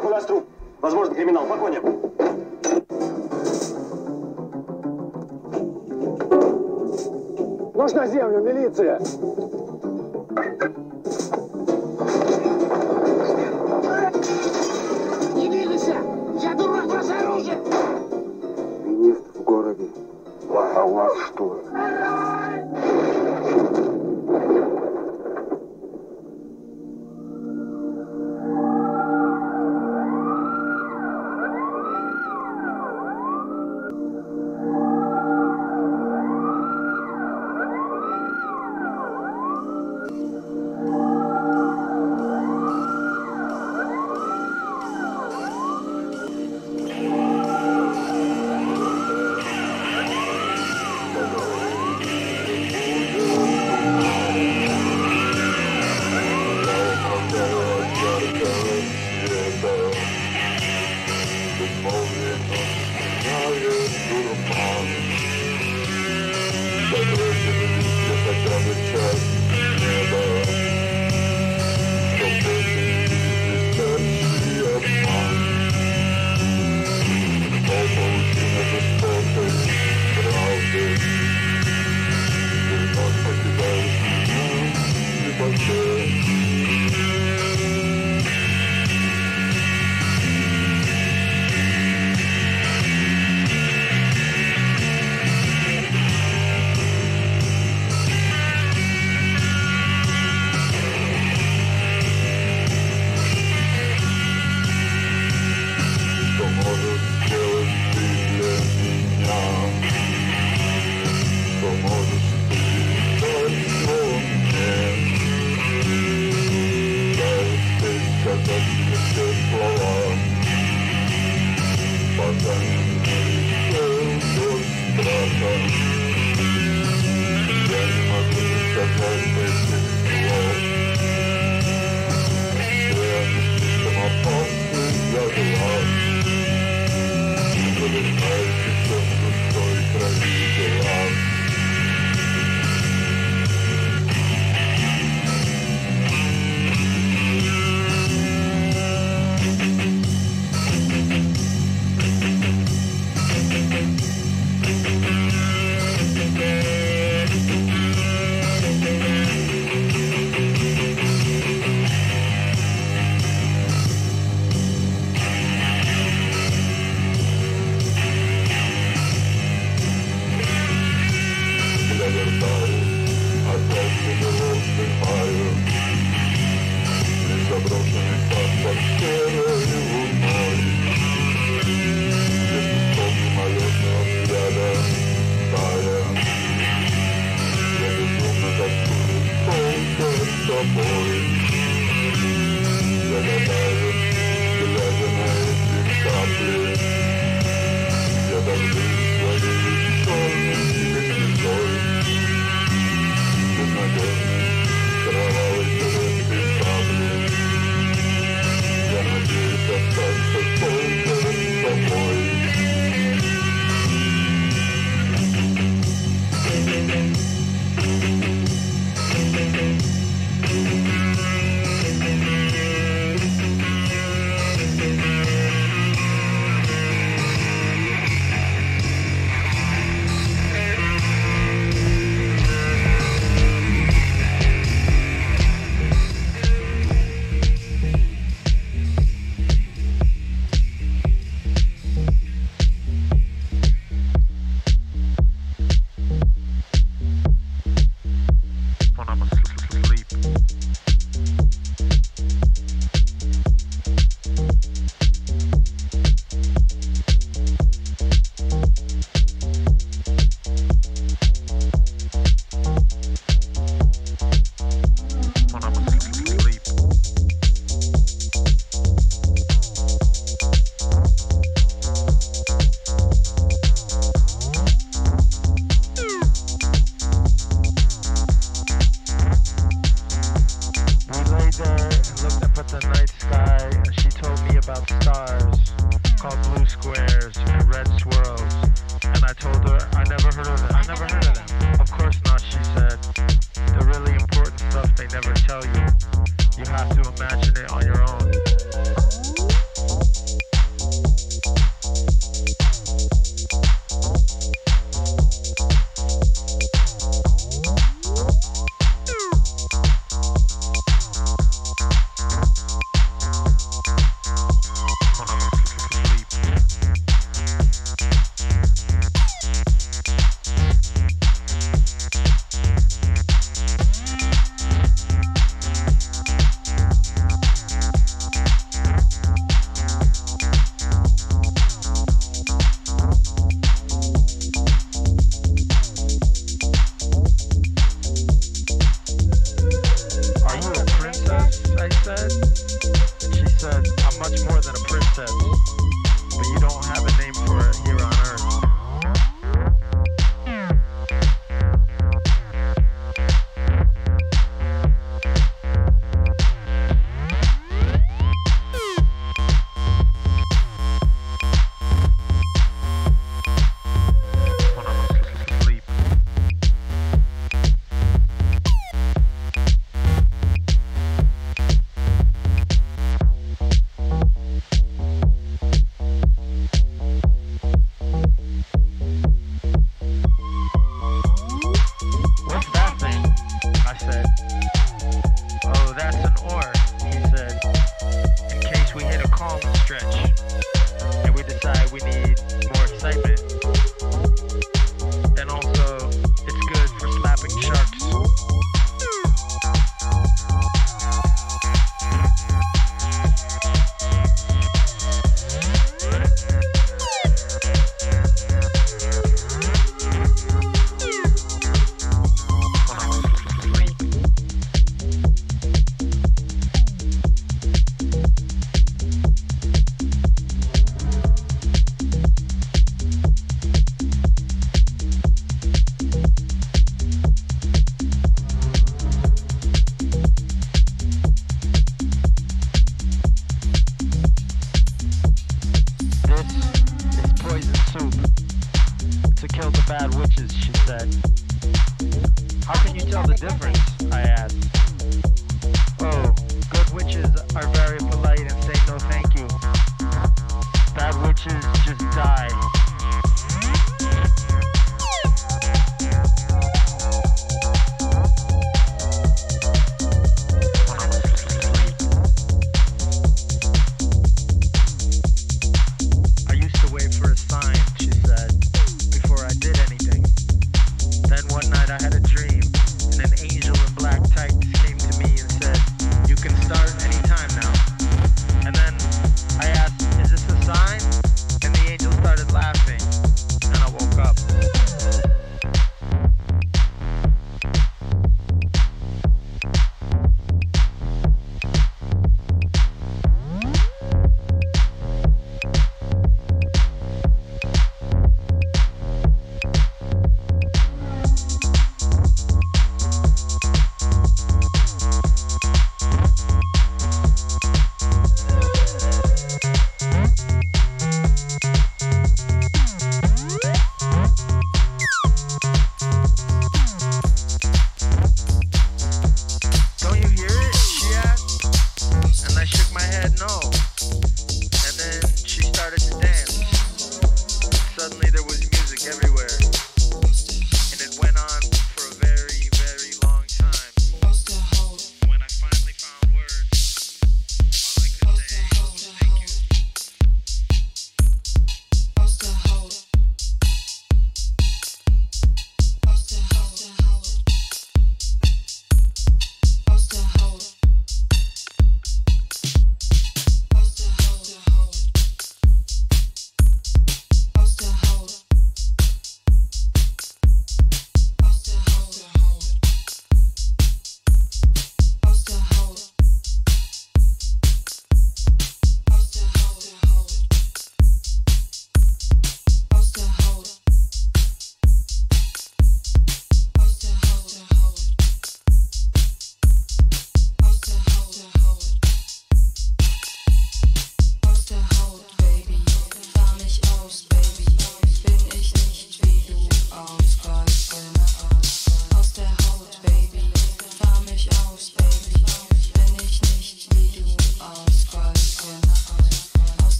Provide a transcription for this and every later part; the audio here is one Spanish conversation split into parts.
Во-вторых, у нас труп. Возможно, криминал. Погоня. Нужна землю, милиция!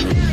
Yeah.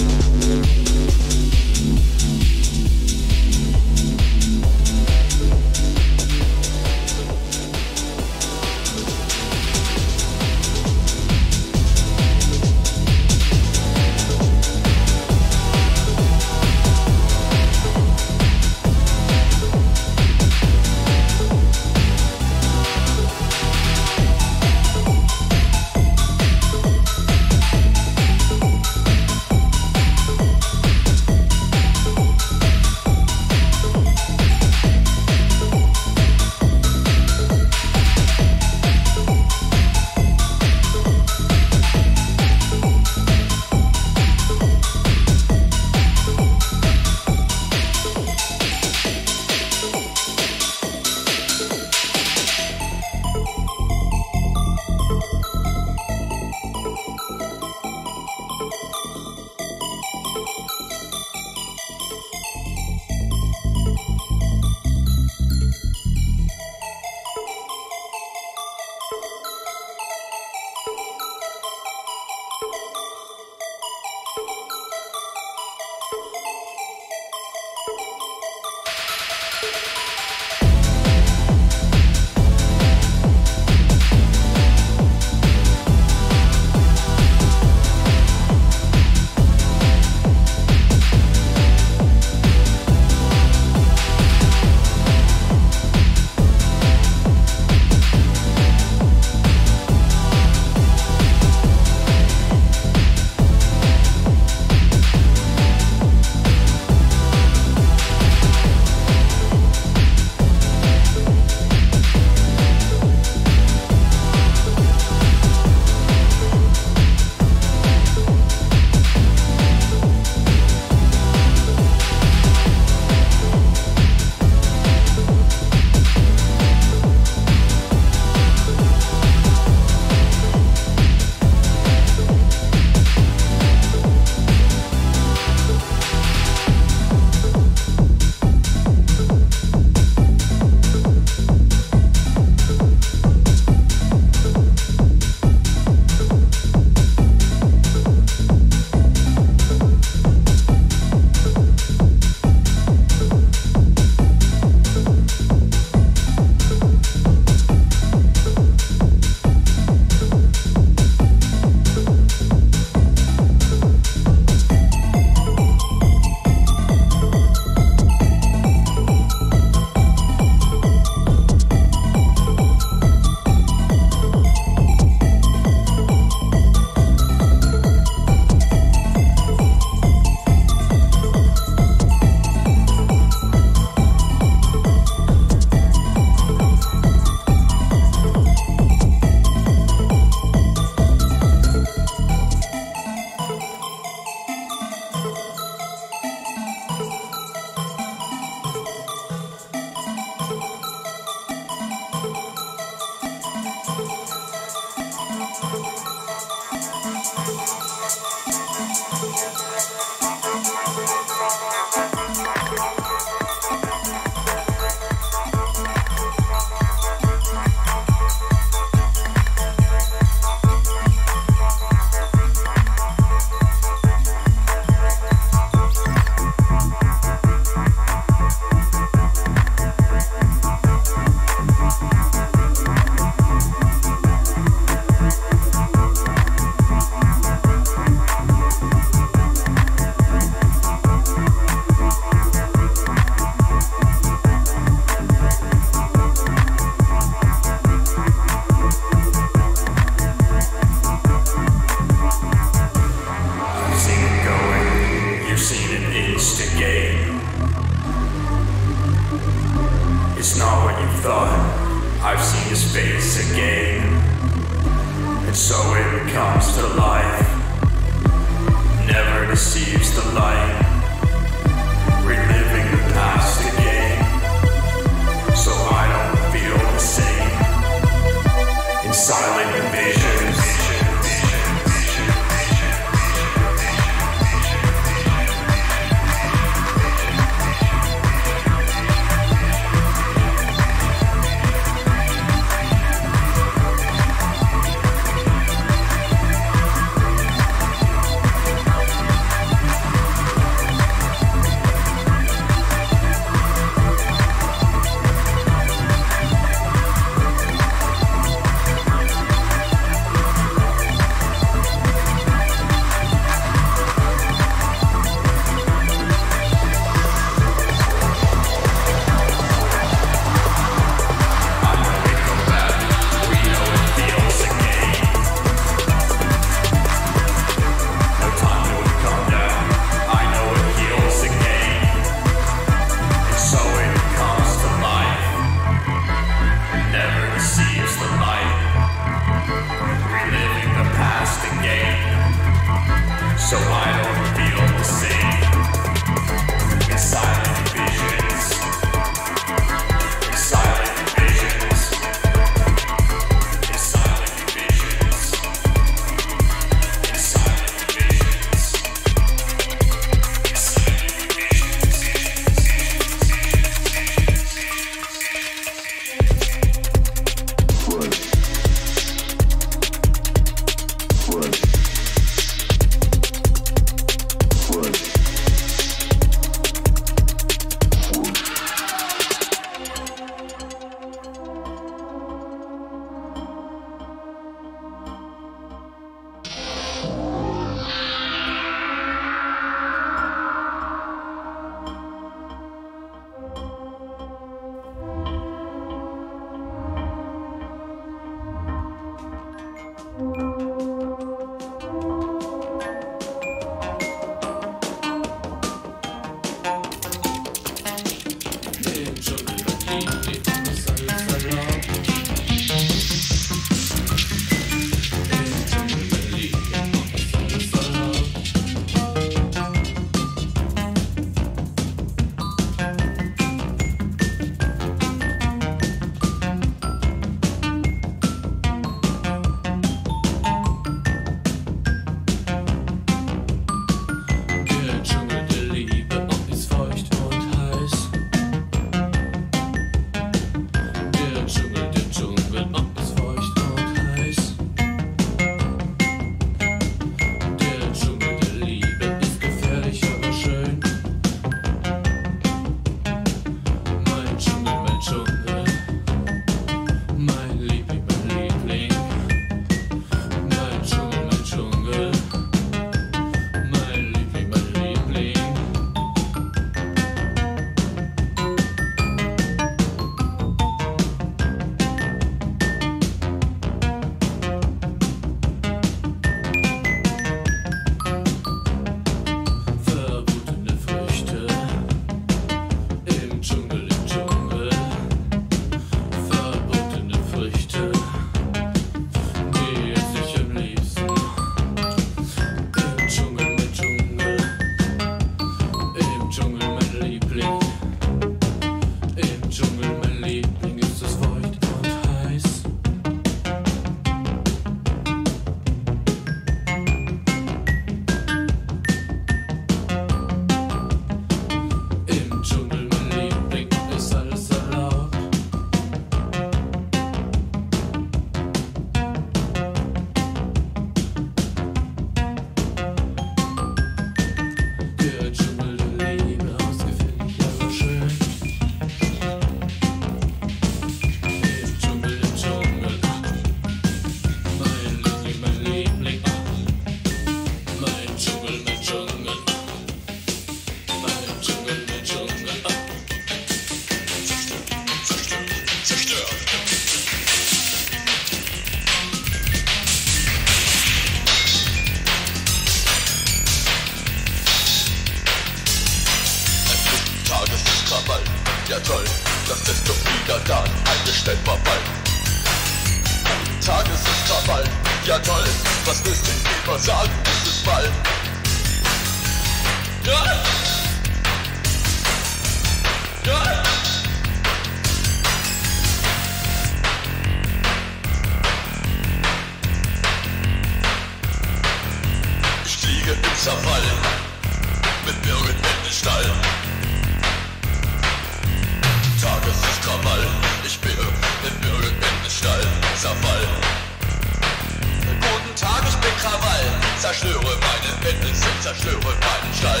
zerstören meinen Stall.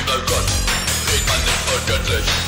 Über Gott, man nicht.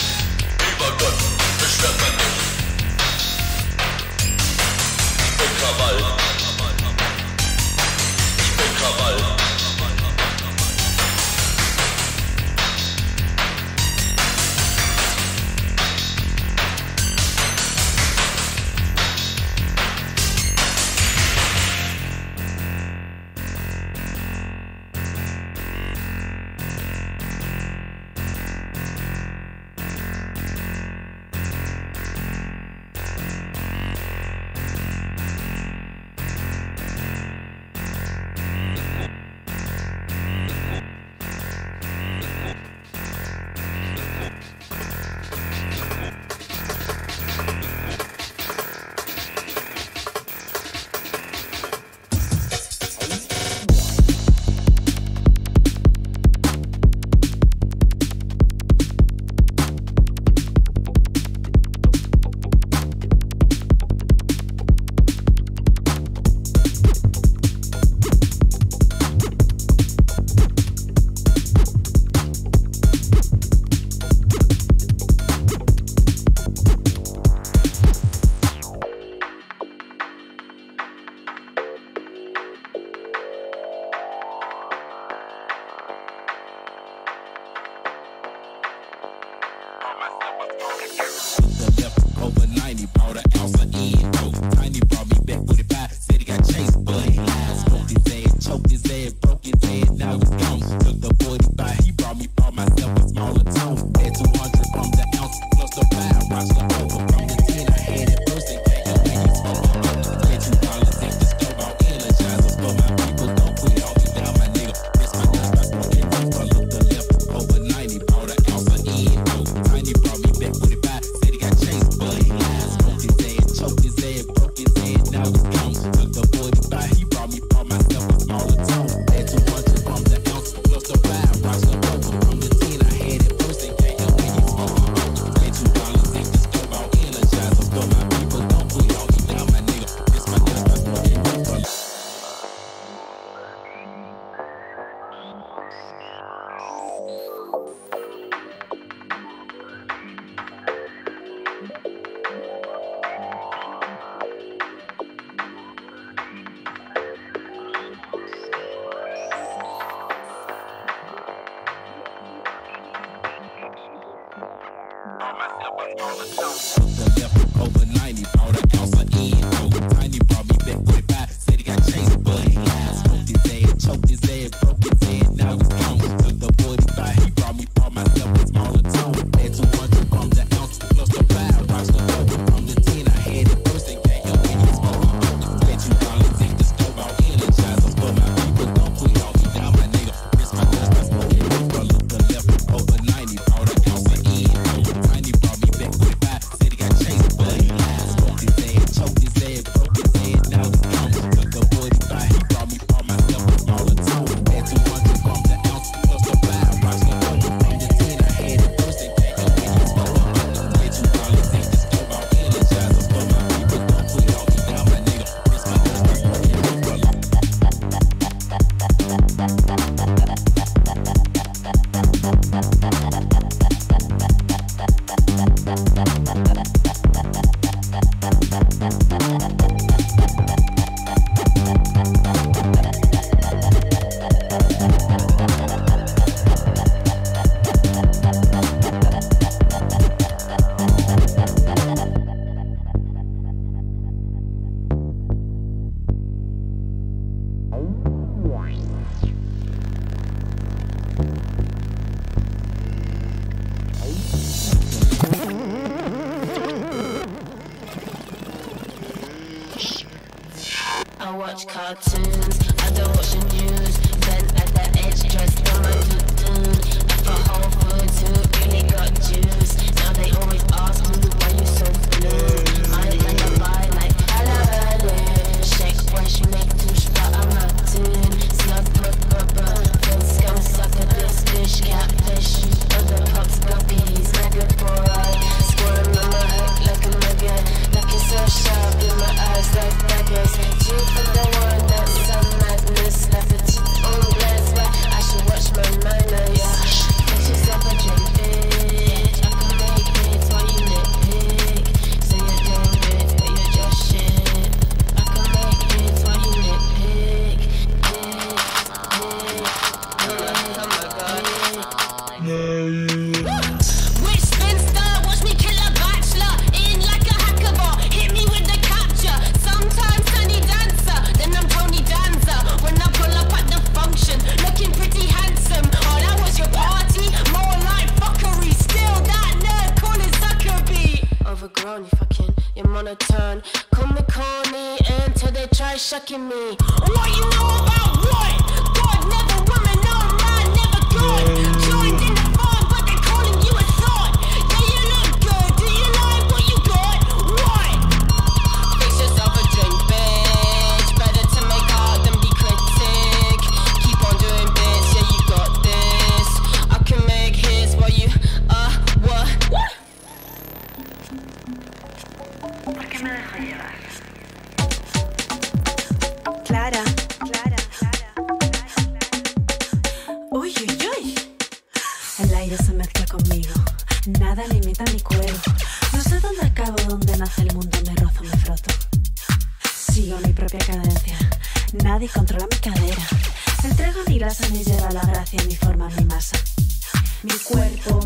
They bed, bro. overgrown, you fucking, you're monotone. Call me corny until they try shucking me. What you know about what? God, never woman, no man, never good. controla mi cadera. Se entrega mi grasa, ni lleva la gracia, mi forma, mi masa. Mi cuerpo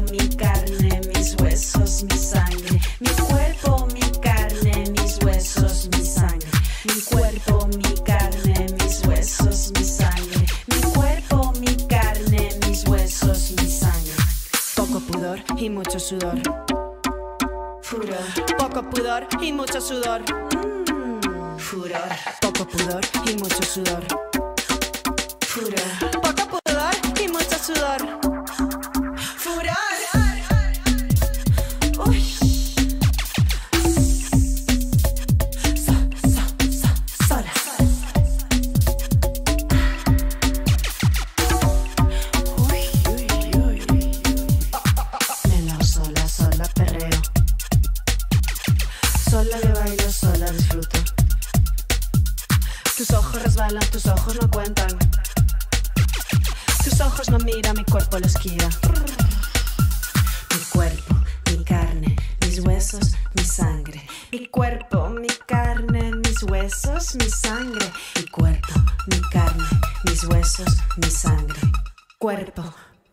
cuerpo,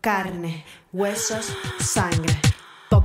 carne, huesos, sangre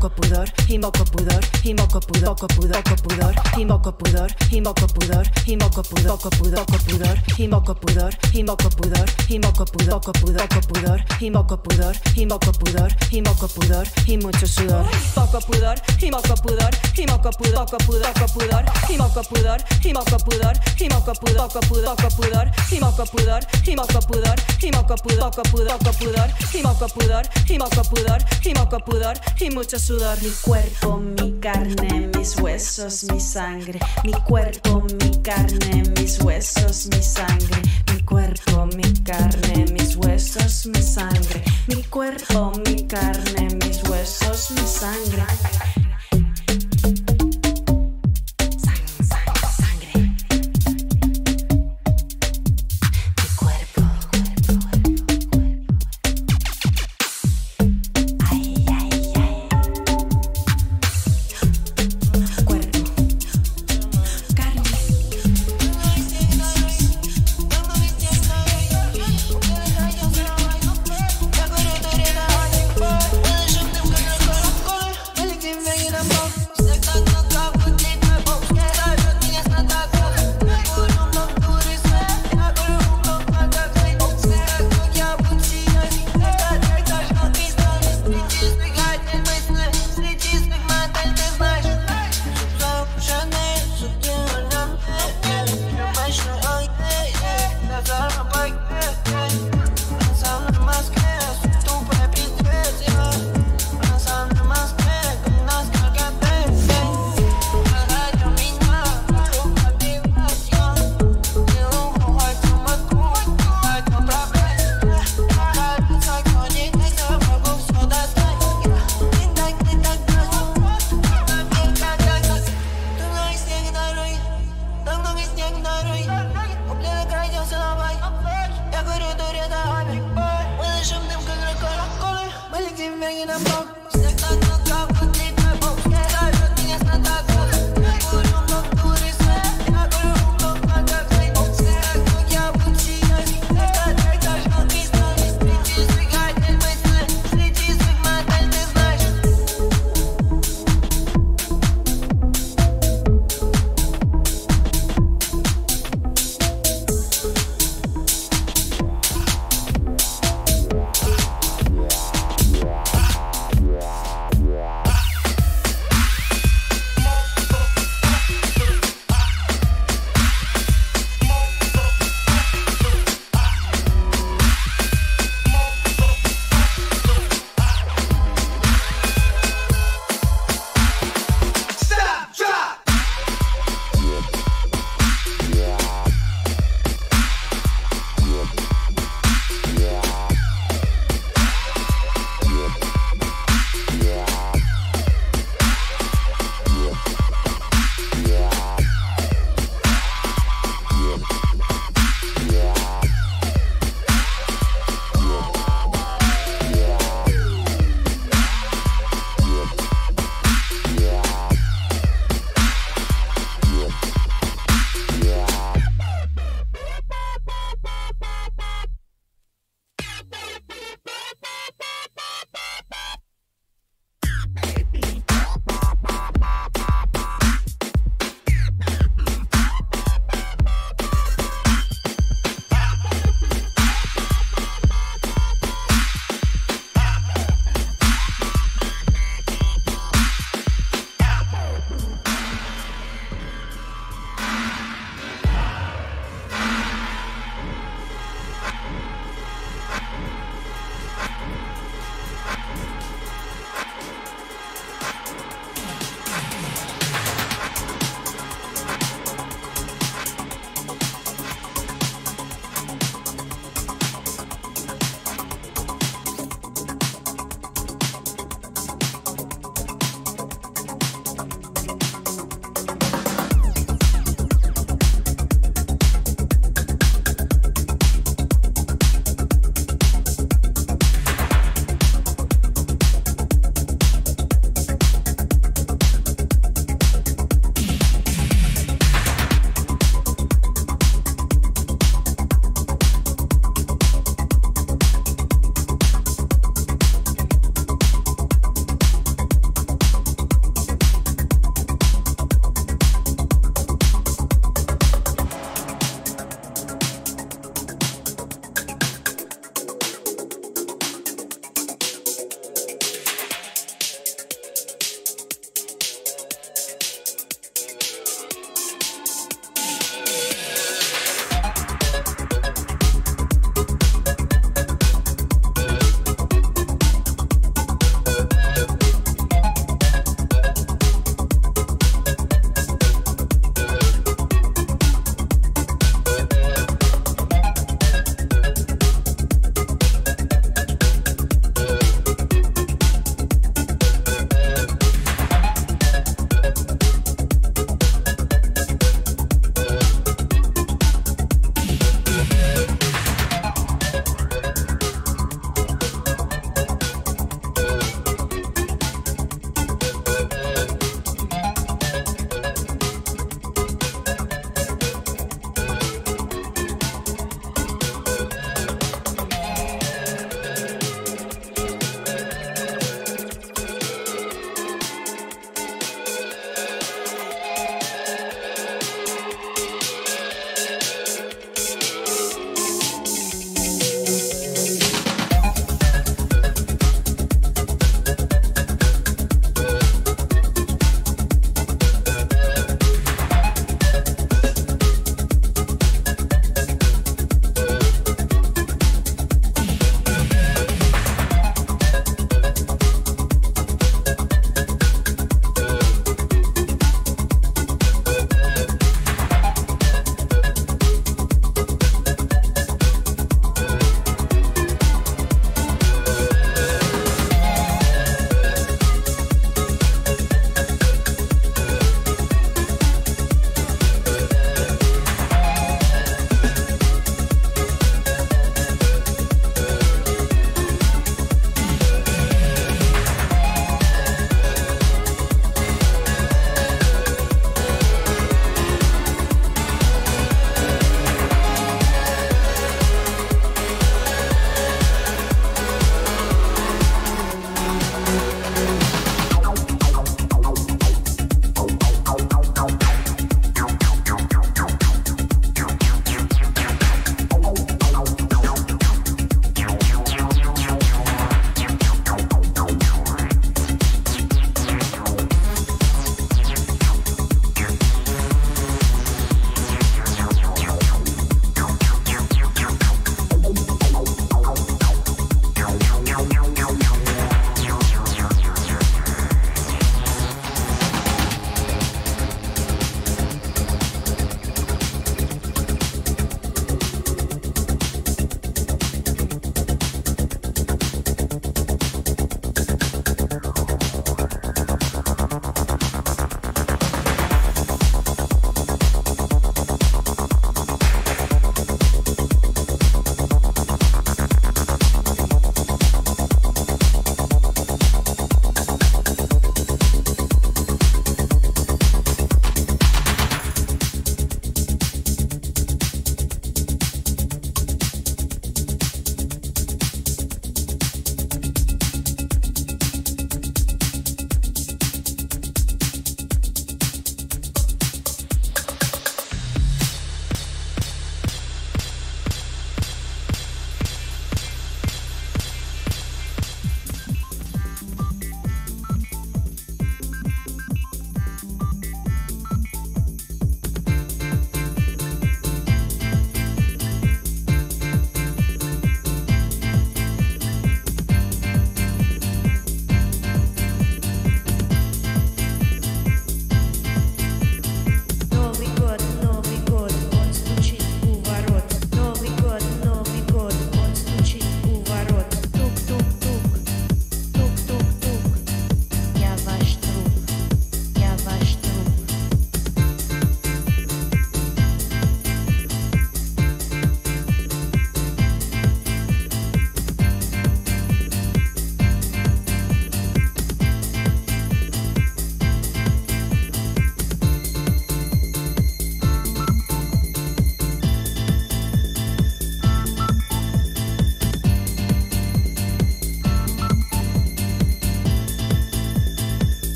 invoco pudor, invoco pudor, invoco pudor, pudor, pudor, invoco pudor, invoco pudor, invoco pudor, pudor, pudor, invoco pudor, invoco pudor, invoco pudor, pudor, pudor, invoco pudor, invoco pudor, invoco pudor y mucho sudor. Poco pudor, invoco pudor, invoco pudor, pudor, pudor, invoco pudor, invoco pudor, invoco pudor, pudor, pudor, invoco pudor, invoco pudor, invoco pudor, pudor, pudor, invoco pudor, invoco pudor, invoco pudor y mucho sudor, mi cuerpo, mi carne, mis huesos, mi sangre. Mi cuerpo, mi carne, mis huesos, mi sangre. Mi cuerpo, mi carne, mis huesos, mi sangre. Mi cuerpo, mi carne, mis huesos, mi sangre.